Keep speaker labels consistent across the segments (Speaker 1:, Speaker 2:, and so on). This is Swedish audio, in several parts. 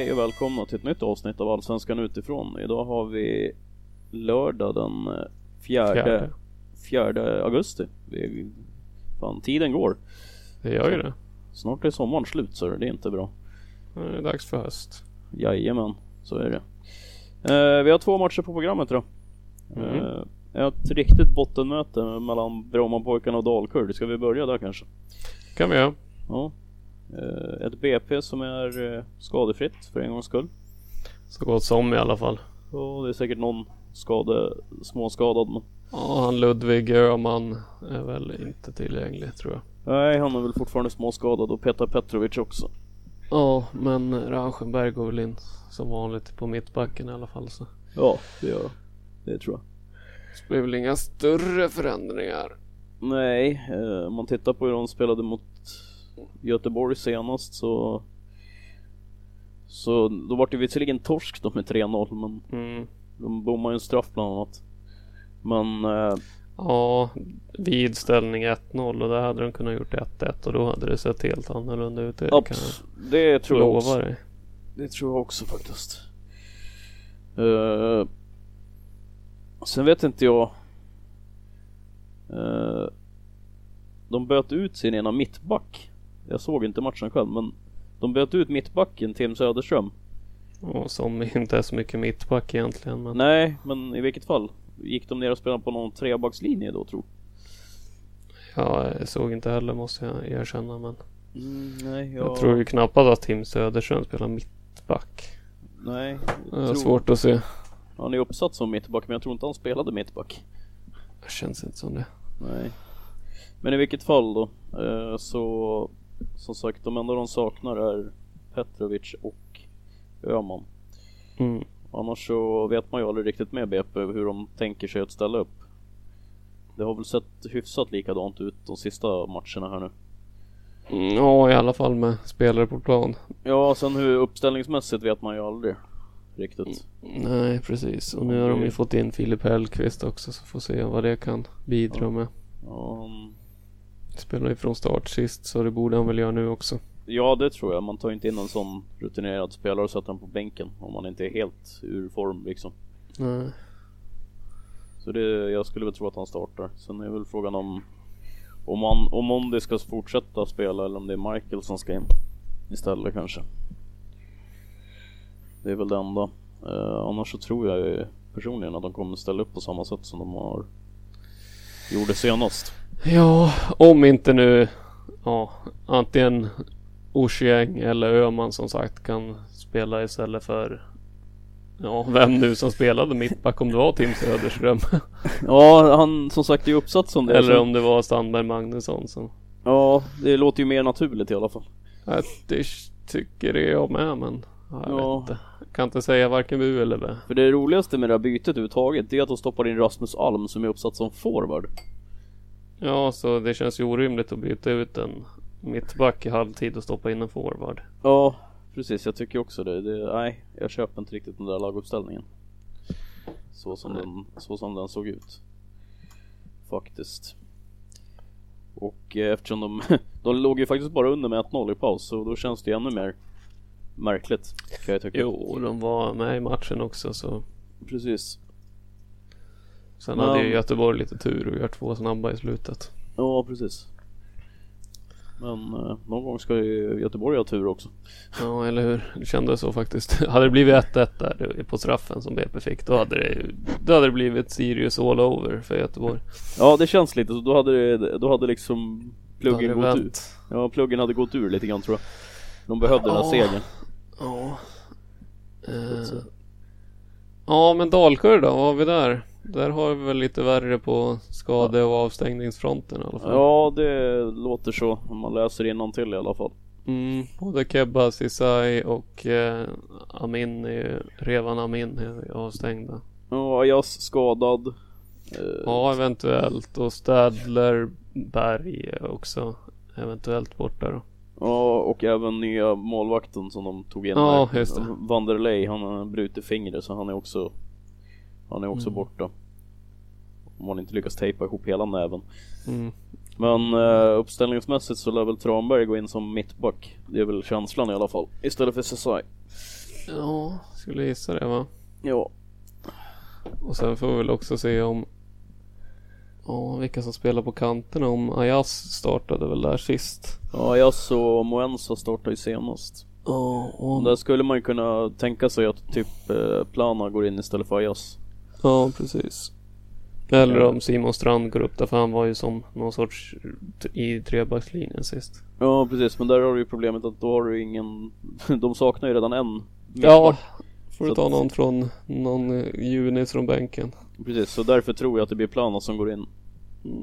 Speaker 1: Hej och välkomna till ett nytt avsnitt av Allsvenskan utifrån. Idag har vi lördag den eh, fjärde, augusti. Vi, fan, tiden går.
Speaker 2: Det gör ju det.
Speaker 1: Snart är sommaren slut så det är inte bra.
Speaker 2: Nu är det dags för höst.
Speaker 1: Jajamän, så är det. Eh, vi har två matcher på programmet idag.
Speaker 2: Mhm.
Speaker 1: Eh, ett riktigt bottenmöte mellan Brommapojkarna och Dalkurd. Ska vi börja där kanske?
Speaker 2: kan vi göra.
Speaker 1: Ja. Eh, ett BP som är eh, skadefritt för en gångs skull.
Speaker 2: Så gott som i alla fall.
Speaker 1: Och det är säkert någon skade, småskadad men
Speaker 2: Ja, han Ludvig Öhman är väl inte tillgänglig tror jag.
Speaker 1: Nej, han är väl fortfarande småskadad och Petar Petrovic också.
Speaker 2: Ja, men Rauschenberg går väl in som vanligt på mittbacken i alla fall så.
Speaker 1: Ja, det gör. Det tror jag.
Speaker 2: Det blir väl inga större förändringar.
Speaker 1: Nej, eh, om man tittar på hur de spelade mot Göteborg senast så så då var det visserligen torsk då med 3-0 men
Speaker 2: Mm.
Speaker 1: de bommade ju en straff bland annat. Men eh,
Speaker 2: Ja, vid ställning 1-0 och där hade de kunnat gjort 1-1 och då hade det sett helt annorlunda ut. Det kan
Speaker 1: abs- det
Speaker 2: jag
Speaker 1: tror jag också.
Speaker 2: dig.
Speaker 1: Det tror jag också faktiskt. Eh, sen vet inte jag. Eh, de böt ut sin ena mittback. Jag såg inte matchen själv men de böt ut mittbacken Tim Söderström.
Speaker 2: Och som inte är så mycket mittback egentligen. Men
Speaker 1: Nej, men i vilket fall? Gick de ner och spelade på någon trebackslinje då tro?
Speaker 2: jag såg inte heller måste jag erkänna. Men
Speaker 1: Mm, nej,
Speaker 2: jag tror ju knappast att Tim Söderström spelar mittback.
Speaker 1: Nej,
Speaker 2: Det
Speaker 1: jag
Speaker 2: är
Speaker 1: tror...
Speaker 2: svårt att se.
Speaker 1: Han är uppsatt som mittback men jag tror inte han spelade mittback.
Speaker 2: Det känns inte som det.
Speaker 1: Nej. Men i vilket fall då, eh, så som sagt de enda de saknar är Petrovic och Öhman.
Speaker 2: Mm.
Speaker 1: Annars så vet man ju aldrig riktigt med BP hur de tänker sig att ställa upp. Det har väl sett hyfsat likadant ut de sista matcherna här nu.
Speaker 2: Mm, Ja, i alla fall med spelare på plan.
Speaker 1: Ja, sen hur uppställningsmässigt vet man ju aldrig riktigt.
Speaker 2: Nej, precis. Och nu har de ju fått in Filip Hellqvist också så får se vad det kan bidra med.
Speaker 1: Ja, mm,
Speaker 2: Spelar ju från start sist så det borde han väl göra nu också.
Speaker 1: ja, det tror jag. Man tar inte in en sån rutinerad spelare och sätter honom på bänken om man inte är helt ur form liksom.
Speaker 2: Nej.
Speaker 1: Så det, jag skulle väl tro att han startar. Sen är väl frågan om om, han, om Mondi ska fortsätta spela eller om det är Michael som ska in istället kanske. Det är väl det enda. Eh, annars så tror jag personligen att de kommer ställa upp på samma sätt som de har gjorde senast.
Speaker 2: Ja, om inte nu ja, antingen Ochieng eller Öhman som sagt kan spela istället för Ja, vem nu som spelade mittback om det var Tim Söderström.
Speaker 1: Ja, han som sagt är uppsatt som det.
Speaker 2: eller om det var Sandberg Magnusson som
Speaker 1: Ja, det låter ju mer naturligt i alla fall.
Speaker 2: Jag det tycker det jag med men ja, jag
Speaker 1: Ja.
Speaker 2: vet inte. Kan inte säga varken bu eller bä.
Speaker 1: För det roligaste med det här bytet överhuvudtaget, det är att de stoppar in Rasmus Alm som är uppsatt som forward.
Speaker 2: Ja, så det känns ju orimligt att byta ut en mittback i halvtid och stoppa in en forward.
Speaker 1: Ja, precis. Jag tycker också det. det. Nej, jag köper inte riktigt den där laguppställningen. Så som,
Speaker 2: Nej.
Speaker 1: den, så som den såg ut. Faktiskt. Och eh, eftersom de, de låg ju faktiskt bara under med 1-0 i paus så då känns det ännu mer märkligt kan jag tycka.
Speaker 2: Jo, de var med i matchen också så.
Speaker 1: Precis.
Speaker 2: Sen
Speaker 1: Ja.
Speaker 2: hade ju Göteborg lite tur och gör två snabba i slutet.
Speaker 1: Ja, precis. Men eh, någon gång ska ju Göteborg ha tur också.
Speaker 2: Ja, eller hur? Det kändes så faktiskt. hade det blivit 1-1 där på straffen som BP fick, då hade det, då hade det blivit Sirius all over för Göteborg.
Speaker 1: Ja, det känns lite så. Då hade, det, då hade liksom
Speaker 2: hade
Speaker 1: pluggen
Speaker 2: det
Speaker 1: gått ur.
Speaker 2: vänt.
Speaker 1: Ja, pluggen hade gått ur lite grann tror jag. De behövde den här
Speaker 2: Ja.
Speaker 1: segern.
Speaker 2: Ja. Eh. Ja, men Dalkurd då? Vad har vi där? Där har vi väl lite värre på skade och avstängningsfronten i alla fall.
Speaker 1: Ja, det låter så om man läser till i alla fall.
Speaker 2: Mm, både Kebba Ceesay och eh, Amin, är ju- Revan Amin är avstängda.
Speaker 1: Ja, Ajas skadad. Eh,
Speaker 2: Ja, eventuellt. Och Stadler Berg är också eventuellt borta då.
Speaker 1: Ja, och även nya målvakten som de tog in
Speaker 2: Ja,
Speaker 1: där.
Speaker 2: just det.
Speaker 1: Vanderlei, han har brutit fingret så han är också Han är också
Speaker 2: Mm.
Speaker 1: borta. Om man inte lyckas tejpa ihop hela näven.
Speaker 2: Mm.
Speaker 1: Men uh, uppställningsmässigt så lär väl Tranberg gå in som mittback. Det är väl känslan i alla fall. Istället för Sesai.
Speaker 2: Ja, skulle gissa det va.
Speaker 1: Ja.
Speaker 2: Och sen får vi väl också se om Ja, vilka som spelar på kanterna. Om Ayas startade väl där sist.
Speaker 1: Ja, Jas och Moensa startar ju senast.
Speaker 2: Ja,
Speaker 1: Och där skulle man ju kunna tänka sig att typ eh, Plana går in istället för Ajas.
Speaker 2: Ja, precis. Eller om Simon Strand går upp där, för han var ju som någon sorts i trebackslinjen sist.
Speaker 1: Ja precis, men där har du ju problemet att då har du ingen De saknar ju redan en
Speaker 2: Ja, får du ta någon från någon eh, Junis från bänken.
Speaker 1: Precis, så därför tror jag att det blir Plana som går in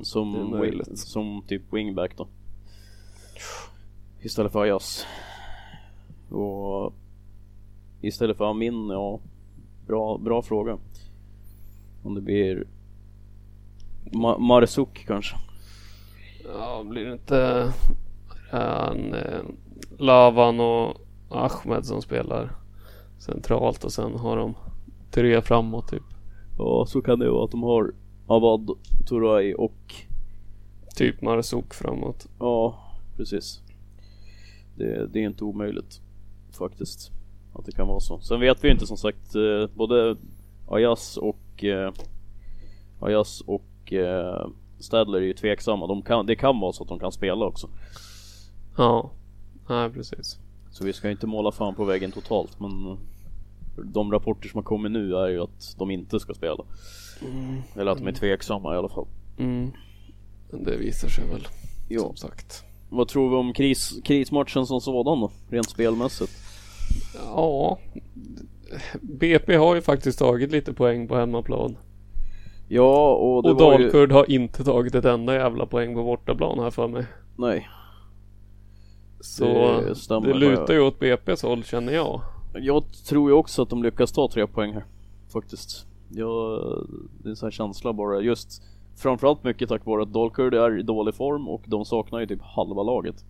Speaker 1: Som, wing, som typ wingback då. Istället för Ajas Och Istället för Amin, ja. Bra, bra fråga. Om det blir Ma- Marsuk kanske.
Speaker 2: Ja, blir det inte en, eh, Lavan och Ahmed som spelar centralt och sen har de tre framåt typ.
Speaker 1: Ja så kan det vara att de har Avad, Turay och
Speaker 2: Typ Marsuk framåt.
Speaker 1: Ja, precis. Det, det är inte omöjligt faktiskt att det kan vara så. Sen vet vi inte som sagt eh, både Ajas och eh, Ajas och eh, Stadler är ju tveksamma. De kan, det kan vara så att de kan spela också.
Speaker 2: Ja, nej precis.
Speaker 1: Så vi ska inte måla fan på väggen totalt men de rapporter som har kommit nu är ju att de inte ska spela. Eller att de är tveksamma i alla fall.
Speaker 2: Mm. Det visar sig väl
Speaker 1: Ja.
Speaker 2: som sagt.
Speaker 1: Vad tror vi om kris, krismatchen som sådan då? Rent spelmässigt?
Speaker 2: Ja, BP har ju faktiskt tagit lite poäng på hemmaplan.
Speaker 1: Ja, och det
Speaker 2: och
Speaker 1: var ju...
Speaker 2: Dalkurd har inte tagit ett enda jävla poäng på bortaplan här för mig.
Speaker 1: Nej.
Speaker 2: Så
Speaker 1: Det
Speaker 2: det,
Speaker 1: stämmer.
Speaker 2: lutar ju åt BP's håll känner jag.
Speaker 1: Jag tror ju också att de lyckas ta tre poäng här. Faktiskt. Jag, det är en sån här känsla bara. Just framförallt mycket tack vare att Dalkurd är i dålig form och de saknar ju typ halva laget.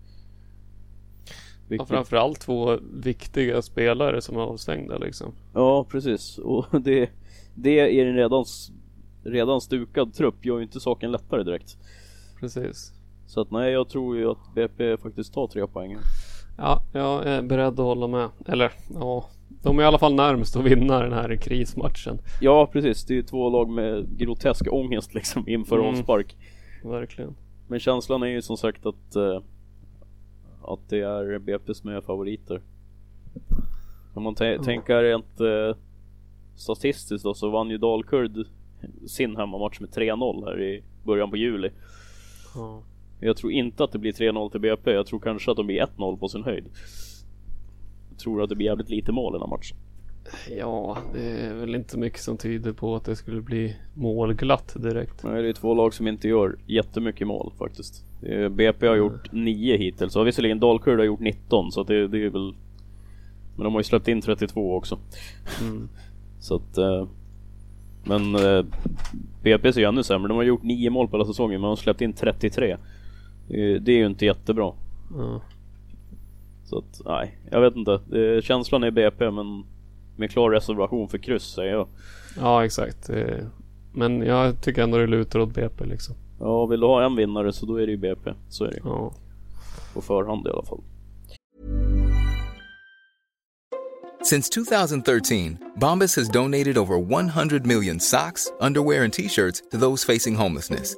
Speaker 2: Ja, framförallt två viktiga spelare som är avstängda liksom.
Speaker 1: ja precis. Och det, det är en redan, redan stukad trupp gör ju inte saken lättare direkt.
Speaker 2: Precis.
Speaker 1: Så att nej, jag tror ju att BP faktiskt tar tre poäng.
Speaker 2: Ja, jag är beredd att hålla med. Eller ja, de är i alla fall närmst att vinna den här krismatchen.
Speaker 1: Ja precis, det är ju två lag med grotesk ångest liksom inför
Speaker 2: Mm.
Speaker 1: avspark.
Speaker 2: Verkligen.
Speaker 1: Men känslan är ju som sagt att eh, Att det är BP som är favoriter Om man
Speaker 2: Ja.
Speaker 1: tänker rent eh, Statistiskt då så vann ju Dalkurd Sin hemmamatch med 3-0 här i början på juli
Speaker 2: Ja.
Speaker 1: Jag tror inte att det blir 3-0 till BP Jag tror kanske att det blir 1-0 på sin höjd tror att det blir jävligt lite mål i den här matchen
Speaker 2: ja, det är väl inte mycket som tyder på att det skulle bli målglatt direkt.
Speaker 1: Nej, det är två lag som inte gör jättemycket mål faktiskt. BP har gjort 9 hittills och visserligen Dalkurd har gjort 19 så det, det är väl Men de har ju släppt in 32 också.
Speaker 2: Mm.
Speaker 1: Så att eh, Men eh, BP ser ju ännu sämre. De har gjort 9 mål på hela säsongen men de har släppt in 33. Det, är- ju inte jättebra.
Speaker 2: Ja.
Speaker 1: Så att, nej, jag vet inte. Känslan är BP men med klar reservation för kryss säger jag.
Speaker 2: Ja exakt. Eh, Men jag tycker ändå det lutar åt BP liksom.
Speaker 1: Ja, vill du ha en vinnare så då är det ju BP. Så är det.
Speaker 2: Ja.
Speaker 1: På förhand i alla fall.
Speaker 3: Since 2013, Bombas has donated over 100 million socks, underwear, and t shirts to those facing homelessness.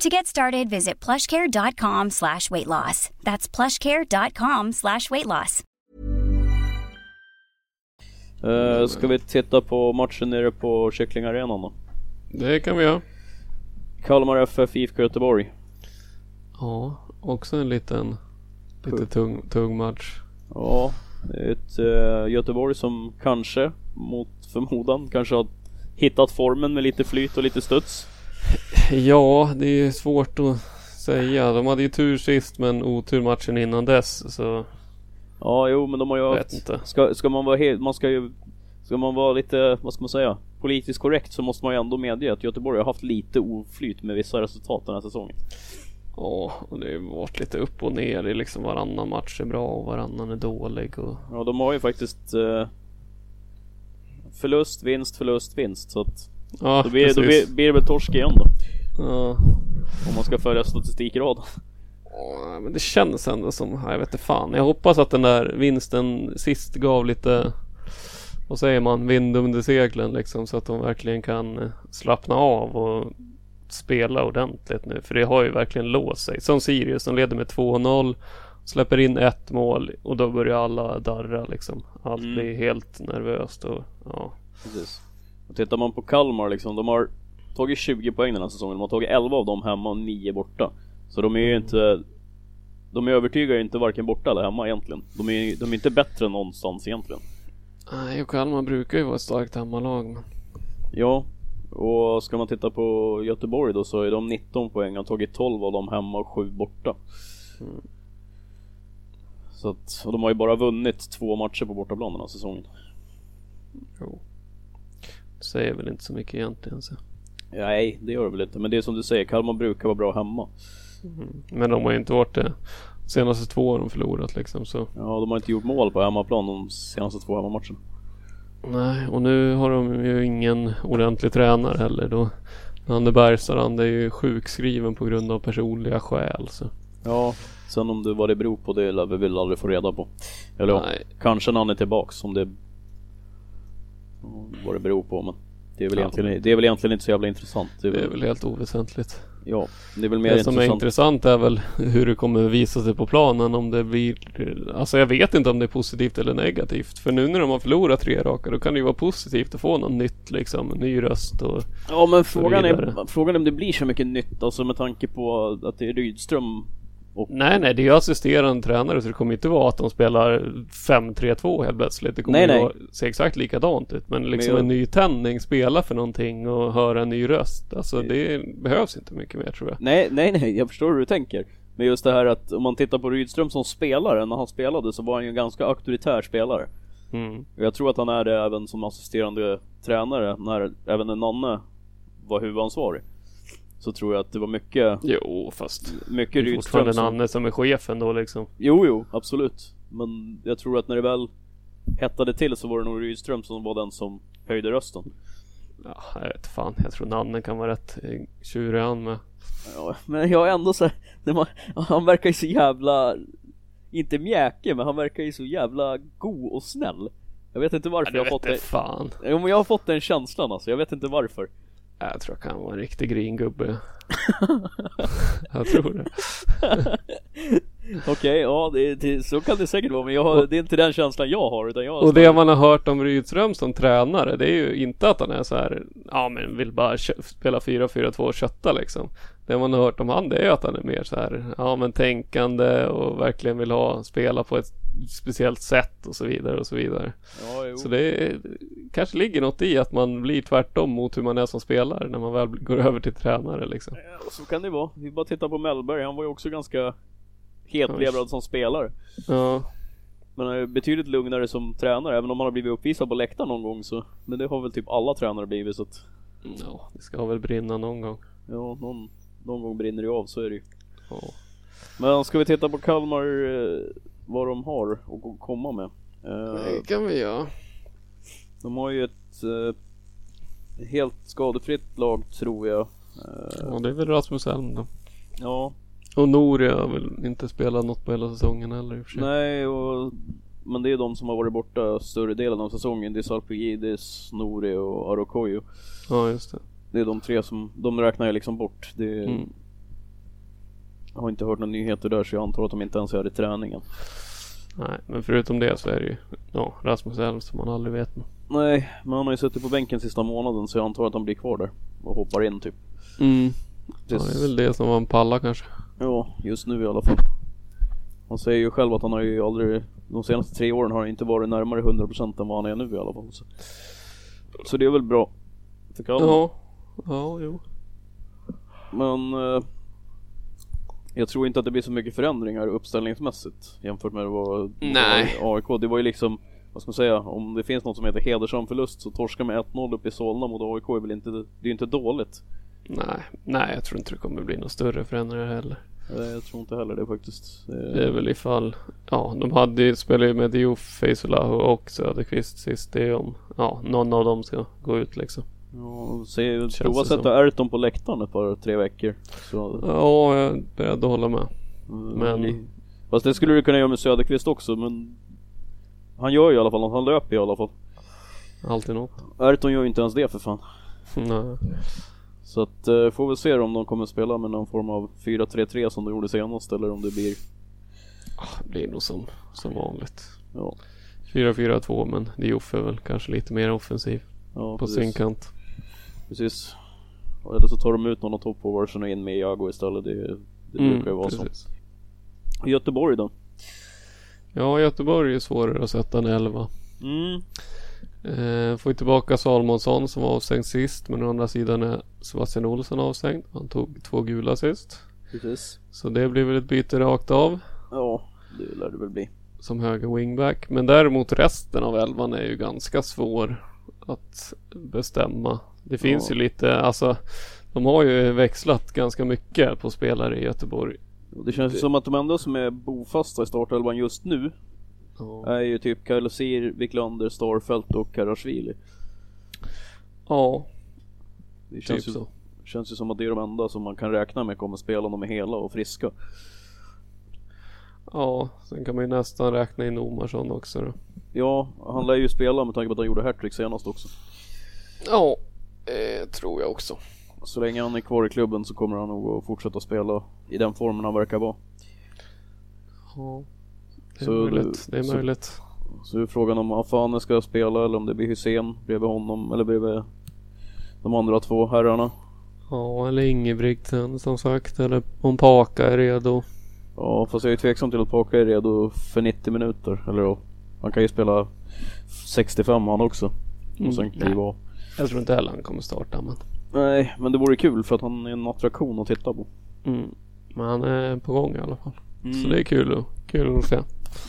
Speaker 4: To get started, visit plushcare.com slash weight loss. That's plushcare.com slash weight loss.
Speaker 1: Uh, ska vi titta på matchen nere på Kycklingarenan då?
Speaker 2: Det kan vi göra.
Speaker 1: Kalmar FF IFK Göteborg.
Speaker 2: Ja, också en liten, lite tung, tung match.
Speaker 1: Ja, ett uh, Göteborg som kanske, mot förmodan, kanske har hittat formen med lite flyt och lite studs.
Speaker 2: Ja, det är svårt att säga. De hade ju tur sist men otur matchen innan dess. Så
Speaker 1: Ja, jo men de har ju
Speaker 2: vet inte.
Speaker 1: Ska, ska man vara helt, man ska ju... Ska man vara lite, vad ska man säga? Politiskt korrekt så måste man ju ändå medge att Göteborg har haft lite oflyt med vissa resultat den här säsongen.
Speaker 2: Ja, och det har varit lite upp och ner. Det är liksom varannan match är bra och varannan är dålig. Och...
Speaker 1: Ja, de har ju faktiskt eh, förlust, vinst, förlust, vinst. Så att
Speaker 2: Ja,
Speaker 1: då blir, då blir, blir det väl torsk igen då.
Speaker 2: Ja.
Speaker 1: Om man ska följa statistikraden.
Speaker 2: Ja, Men det känns ändå som, ja, jag vet inte fan. Jag hoppas att den där vinsten sist gav lite, vad säger man, vind under seglen liksom. Så att de verkligen kan slappna av och spela ordentligt nu. För det har ju verkligen låst sig. Som Sirius som leder med 2-0. Släpper in ett mål och då börjar alla darra liksom. Allt
Speaker 1: Mm.
Speaker 2: blir helt nervöst och ja.
Speaker 1: Precis. Och tittar man på Kalmar liksom, de har tagit 20 poäng den här säsongen. De har tagit 11 av dem hemma och 9 borta. Så de är ju inte... De övertygar ju inte varken borta eller hemma egentligen. De är, de är inte bättre någonstans egentligen.
Speaker 2: Nej, och Kalmar brukar ju vara ett starkt hemmalag. Men...
Speaker 1: Ja, och ska man titta på Göteborg då så är de 19 poäng, har tagit 12 av dem hemma och 7 borta. Så att, och de har ju bara vunnit två matcher på bortaplan den här säsongen.
Speaker 2: Jo. Säger väl inte så mycket egentligen. Så.
Speaker 1: Nej, det gör det väl inte. Men det är som du säger, Kalmar brukar vara bra hemma.
Speaker 2: Men de har ju inte varit det senaste två åren förlorat liksom. Så.
Speaker 1: Ja, de har inte gjort mål på hemmaplan de senaste två hemmamatcherna.
Speaker 2: Nej, och nu har de ju ingen ordentlig tränare heller. Då Nanne Bergstrand är ju sjukskriven på grund av personliga skäl. Så.
Speaker 1: Ja, sen om det vad det beror på det lär vi väl aldrig få reda på. Eller
Speaker 2: Nej.
Speaker 1: kanske när han är tillbaks om det... Vad det beror på men det är väl,
Speaker 2: Ja.
Speaker 1: egentligen, det är väl egentligen inte så jävla intressant. Det är
Speaker 2: Det är
Speaker 1: väl,
Speaker 2: väl helt oväsentligt.
Speaker 1: ja, det är väl mer
Speaker 2: Det som är
Speaker 1: intressant.
Speaker 2: intressant är väl hur det kommer visa sig på planen. Om det blir... Alltså jag vet inte om det är positivt eller negativt. För nu när de har förlorat tre raka då kan det ju vara positivt att få något nytt liksom. Ny röst och...
Speaker 1: Ja men frågan är, frågan är om det blir så mycket nytt alltså med tanke på att det är Rydström och...
Speaker 2: Nej nej, det är ju assisterande tränare så det kommer inte vara att de spelar 5-3-2 helt plötsligt. Det kommer
Speaker 1: Nej, nej.
Speaker 2: vara, se exakt likadant ut. Men liksom
Speaker 1: jag-
Speaker 2: en ny tändning, spela för någonting och höra en ny röst. Alltså det behövs inte mycket mer tror jag.
Speaker 1: Nej, nej, nej, jag förstår hur du tänker. Men just det här att om man tittar på Rydström som spelare, när han spelade så var han ju en ganska auktoritär spelare.
Speaker 2: Mm.
Speaker 1: Jag tror att han är det även som assisterande tränare när även när Nanne var huvudansvarig. Så tror jag att det var mycket,
Speaker 2: Jo, fast
Speaker 1: mycket
Speaker 2: det är
Speaker 1: Rydström
Speaker 2: fortfarande
Speaker 1: som...
Speaker 2: Nanne som är chefen då liksom.
Speaker 1: Jo, jo, absolut. Men jag tror att när det väl hettade till så var det nog Rydström som var den som höjde rösten.
Speaker 2: Ja, jag vet fan. Jag tror Nanne kan vara rätt eh, tjurig han med.
Speaker 1: Ja, men jag är ändå så här, man, han verkar ju så jävla, inte mjäkig men han verkar ju så jävla god och snäll. Jag vet inte varför
Speaker 2: Ja,
Speaker 1: jag har fått det.
Speaker 2: fan.
Speaker 1: Jo men jag har fått den känslan alltså, jag vet inte varför.
Speaker 2: Jag tror jag kan vara en riktig gringubbe. jag tror det.
Speaker 1: Okej, ja det, det, så kan det säkert vara men jag har, det är inte den känslan jag har utan jag
Speaker 2: Och det man har hört om Rydström som tränare det är ju inte att han är så här Ja men vill bara spela 4-4-2 och kötta liksom Det man har hört om han det är att han är mer så här Ja men tänkande och verkligen vill ha spela på ett speciellt sätt och så vidare och så vidare
Speaker 1: Ja.
Speaker 2: Så det är, kanske ligger något i att man blir tvärtom mot hur man är som spelare när man väl går över till tränare liksom
Speaker 1: Så kan det vara. Vi bara titta på Mellberg, han var ju också ganska hetlevrad som spelare.
Speaker 2: Ja
Speaker 1: Men han är betydligt lugnare som tränare, även om han har blivit uppvisad på läktaren någon gång så. Men det har väl typ alla tränare blivit så att,
Speaker 2: Ja det ska väl brinna någon gång
Speaker 1: ja, någon, någon gång brinner det ju av, så är det ju.
Speaker 2: Ja
Speaker 1: Men ska vi titta på Kalmar, eh, vad de har att komma med? Eh,
Speaker 2: Det kan vi göra
Speaker 1: de har ju ett eh, helt skadefritt lag tror jag.
Speaker 2: Ja det är väl Rasmus Elm då
Speaker 1: ja,
Speaker 2: Och Noria har väl inte spelat något på hela säsongen heller i och för sig.
Speaker 1: nej och men det är de som har varit borta större delen av säsongen. Det är Salpigidis, Nori och Arokoyo.
Speaker 2: Ja just det.
Speaker 1: Det är de tre som, de räknar jag liksom bort. Det,
Speaker 2: Mm.
Speaker 1: Jag har inte hört några nyheter där så jag antar att de inte ens är i träningen.
Speaker 2: Nej, men förutom det så är det ju ja, Rasmus Elm som man aldrig vet.
Speaker 1: Nej, men han har ju suttit på bänken sista månaden så jag antar att han blir kvar där. Och hoppar in typ.
Speaker 2: Ja, det är väl det som man pallar kanske.
Speaker 1: Ja, just nu i alla fall. Han säger ju själv att han har ju aldrig, de senaste tre åren har han inte varit närmare 100% än vad han är nu i alla fall. Så, så det är väl bra. För Kalmar.
Speaker 2: Ja, ja jo.
Speaker 1: Men eh, jag tror inte att det blir så mycket förändringar uppställningsmässigt jämfört med vad
Speaker 2: Nej.
Speaker 1: AIK. Det var ju liksom, vad ska man säga, om det finns något som heter hedersam förlust så torska med 1-0 upp i Solna mot AIK är väl inte, det är ju inte dåligt.
Speaker 2: Nej, nej jag tror inte det kommer bli några större förändringar heller.
Speaker 1: Eh, Jag tror inte heller det faktiskt. Eh,
Speaker 2: Det är väl ifall, ja de hade ju spelat ju med Diouf, Feisolahu och Söderqvist sist. Det är om, ja någon av dem ska gå ut liksom.
Speaker 1: Ja, se, prova
Speaker 2: det
Speaker 1: sätta Erton på läktaren ett par, tre veckor. Så,
Speaker 2: Ja, jag är beredd att hålla med.
Speaker 1: mm,
Speaker 2: men-
Speaker 1: li- Fast det skulle du kunna göra med Söderqvist också men Han gör ju i alla fall han löper i alla fall.
Speaker 2: Alltid något.
Speaker 1: Erton gör ju inte ens det för fan.
Speaker 2: Nej.
Speaker 1: Så att eh, får vi se om de kommer spela med någon form av 4-3-3 som de gjorde senast eller om det blir
Speaker 2: Ah, Det blir nog som, som vanligt.
Speaker 1: Ja,
Speaker 2: 4-4-2 men Diouf är väl kanske lite mer offensiv
Speaker 1: ja
Speaker 2: på
Speaker 1: precis.
Speaker 2: sin kant.
Speaker 1: Precis. Eller så tar de ut någon av toppforwardsen och in med Iago istället. Det, det brukar ju vara så.
Speaker 2: Mm.
Speaker 1: Göteborg då?
Speaker 2: Ja, Göteborg är svårare att sätta en elva.
Speaker 1: Mm.
Speaker 2: Eh, får ju tillbaka Salmonsson som var avstängd sist. Men å andra sidan är Sebastian Olsson avstängd. Han tog två gula sist.
Speaker 1: Precis.
Speaker 2: Så det blir väl ett byte rakt av.
Speaker 1: Ja, det lär det väl bli.
Speaker 2: Som höger wingback. Men däremot resten av elvan är ju ganska svår att bestämma. Det finns
Speaker 1: Ja.
Speaker 2: ju lite, alltså de har ju växlat ganga mycket på spelare i Göteborg.
Speaker 1: Det känns ju som att de enda som är bofasta i startelvan just nu
Speaker 2: Ja,
Speaker 1: är ju typ Kailasir, Wiklander, Starfelt och Karasvili.
Speaker 2: ja
Speaker 1: Det
Speaker 2: typ
Speaker 1: känns, ju,
Speaker 2: så.
Speaker 1: känns ju som att det är de enda som man kan räkna med kommer spela om de är hela och friska.
Speaker 2: Ja, sen kan man ju nästan räkna in Omarsson också då.
Speaker 1: Ja, han lär ju spela med tanke på att han gjorde hattrick senast också.
Speaker 2: Ja, eh, tror jag också.
Speaker 1: Så länge han är kvar i klubben så kommer han nog att fortsätta spela i den formen han verkar vara.
Speaker 2: Ja, det är
Speaker 1: Så
Speaker 2: möjligt.
Speaker 1: du-
Speaker 2: Det är
Speaker 1: så-
Speaker 2: möjligt.
Speaker 1: Så är frågan om Afane ska spela eller om det blir Hussein bredvid honom eller bredvid de andra två herrarna.
Speaker 2: Ja, eller Ingebrigtsen som sagt. Eller om Paka är redo.
Speaker 1: Ja, fast jag är tveksam till att Paka är redo för 90 minuter. Eller då, han kan ju spela 65 han också. Och sen
Speaker 2: Mm,
Speaker 1: kliva av.
Speaker 2: Jag tror inte heller han kommer starta men.
Speaker 1: Nej, men det vore kul för att han är en attraktion att titta på.
Speaker 2: Mm. Men han är på gång i alla fall.
Speaker 1: Mm.
Speaker 2: Så det är kul, kul att se.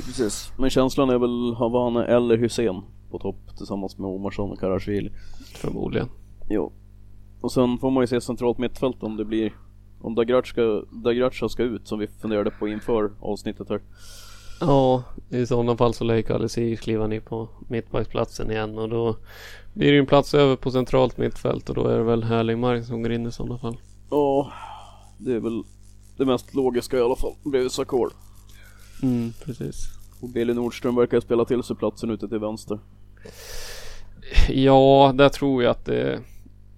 Speaker 1: Precis. Men känslan är väl Havane eller Hussein på topp tillsammans med Omarsson och Karasjvili.
Speaker 2: Förmodligen.
Speaker 1: Jo. Och sen får man ju se centralt mittfält om det blir om Dagracha ska ut som vi funderade på inför avsnittet här.
Speaker 2: Ja, i sådana fall så lär Kalisi kliva ner på mittbacksplatsen igen och då blir det en plats över på centralt mittfält och då är det väl Härlingmark som går in i sådana fall.
Speaker 1: Ja, det är väl det mest logiska i alla fall bredvid Sakor.
Speaker 2: Mm, precis.
Speaker 1: Och Billy Nordström verkar spela till sig platsen ute till vänster.
Speaker 2: Ja, där tror jag att det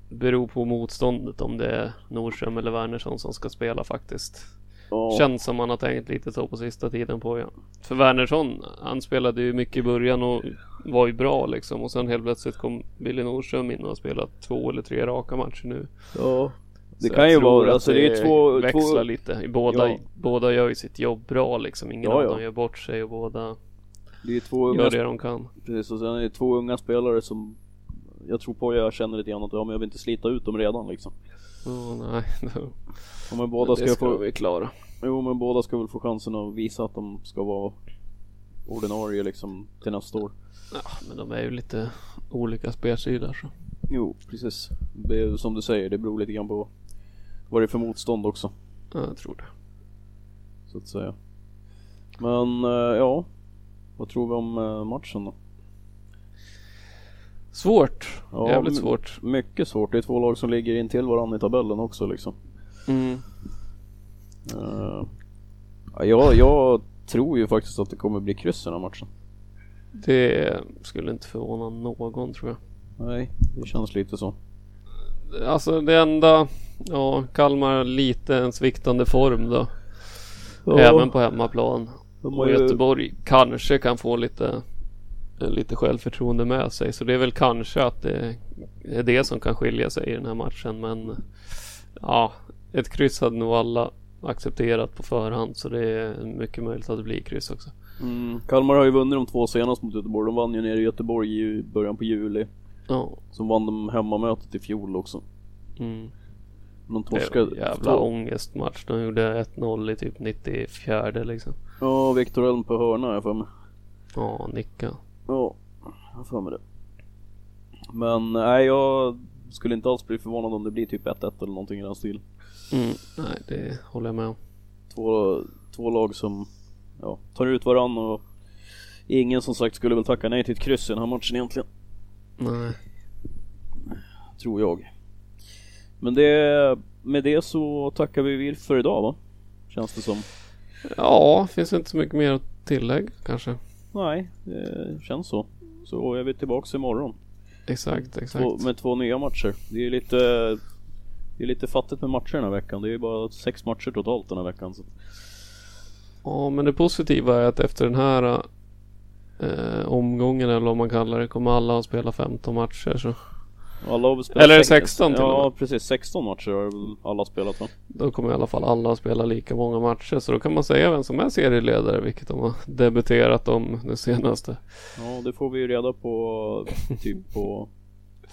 Speaker 2: beror på motståndet om det är Nordström eller Wernersson som ska spela faktiskt. Ja. Känns som man har tänkt lite så på sista tiden på ja. För Wernersson, han spelade ju mycket i början och var ju bra liksom. Och sen helt plötsligt kom Billy Nordström in och har spelat två eller tre raka matcher nu.
Speaker 1: Ja. Det så kan ju vara, alltså det är två...
Speaker 2: växlar
Speaker 1: två...
Speaker 2: lite. Båda, ja. båda gör ju sitt jobb bra liksom. Ingen ja, av dem gör bort sig och båda
Speaker 1: det är två unga
Speaker 2: gör det de kan.
Speaker 1: Precis, och sen är det två unga spelare som jag tror på jag känner lite grann att ja, men jag vill inte slita ut dem redan liksom.
Speaker 2: Oh, nej.
Speaker 1: ja, men båda ska,
Speaker 2: ska
Speaker 1: få...
Speaker 2: vi klara.
Speaker 1: Jo men båda ska väl få chansen att visa att de ska vara ordinarie liksom till nästa år.
Speaker 2: Ja men de är ju lite olika spelsidor så.
Speaker 1: Jo precis. Det är, som du säger det beror lite grann på vad det är för motstånd också.
Speaker 2: Ja jag tror det.
Speaker 1: Så att säga. Men eh, ja. Vad tror vi om eh, matchen då?
Speaker 2: Svårt. Ja, Jävligt svårt.
Speaker 1: Mycket svårt. Det är två lag som ligger in till varandra i tabellen också liksom.
Speaker 2: Mm.
Speaker 1: Uh, ja, jag tror ju faktiskt att det kommer bli kryss i den här matchen.
Speaker 2: Det skulle inte förvåna någon tror jag.
Speaker 1: Nej, det känns lite så.
Speaker 2: Alltså det enda, ja Kalmar lite en sviktande form då. Ja. Även på hemmaplan. Och ju... Göteborg kanske kan få lite, lite självförtroende med sig. Så det är väl kanske att det är det som kan skilja sig i den här matchen. Men ja, ett kryss hade nog alla accepterat på förhand. Så det är mycket möjligt att det blir kryss också.
Speaker 1: Mm. Kalmar har ju vunnit de två senaste mot Göteborg. De vann ju nere i Göteborg i början på juli.
Speaker 2: Ja.
Speaker 1: Så vann de hemmamötet i fjol också.
Speaker 2: Mm.
Speaker 1: De torskade.
Speaker 2: Det jävla två... ångestmatch. De gjorde 1-0 i typ 94 liksom.
Speaker 1: Ja, Viktor Elm på hörna jag för mig.
Speaker 2: Ja, nicka.
Speaker 1: Ja, jag för mig det. Men nej, jag skulle inte alls bli förvånad om det blir typ 1-1 eller någonting i den stilen.
Speaker 2: Mm, nej, det håller jag med om.
Speaker 1: Två, två lag som ja, tar ut varann och ingen som sagt skulle väl tacka nej till ett kryss i den här matchen egentligen.
Speaker 2: Nej.
Speaker 1: Tror jag. Men det, med det så tackar vi för idag va? Känns det som.
Speaker 2: Ja, finns inte så mycket mer att tillägga kanske.
Speaker 1: Nej, det känns så. Så är vi tillbaks imorgon.
Speaker 2: Exakt, exakt.
Speaker 1: Två, med två nya matcher. Det är lite Det är lite fattigt med matcher den här veckan. Det är bara sex matcher totalt den här veckan. Så.
Speaker 2: Ja, men det positiva är att efter den här eh, omgången eller vad man kallar det kommer alla att spela 15 matcher. Så
Speaker 1: alla har
Speaker 2: spelat Eller 16 till
Speaker 1: Ja precis, 16 matcher har alla spelat va?
Speaker 2: Då kommer i alla fall alla att spela lika många matcher så då kan man säga vem som är serieledare vilket de har debuterat om det senaste.
Speaker 1: Ja det får vi ju reda på typ på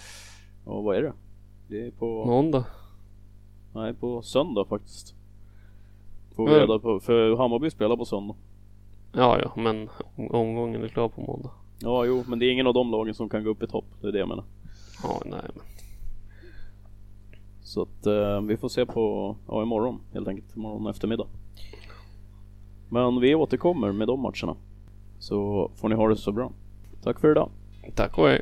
Speaker 1: Ja vad är det? Det är på
Speaker 2: Måndag.
Speaker 1: Nej på söndag faktiskt. Får vi reda på, för Hammarby spelar på söndag.
Speaker 2: Ja ja men omgången är klar på måndag.
Speaker 1: Ja jo men det är ingen av de lagen som kan gå upp i topp, det är det jag menar.
Speaker 2: Ja, nej men.
Speaker 1: Så att eh, vi får se på, ja imorgon helt enkelt, imorgon eftermiddag. Men vi återkommer med de matcherna. Så får ni ha det så bra. Tack för idag.
Speaker 2: Tack och hej.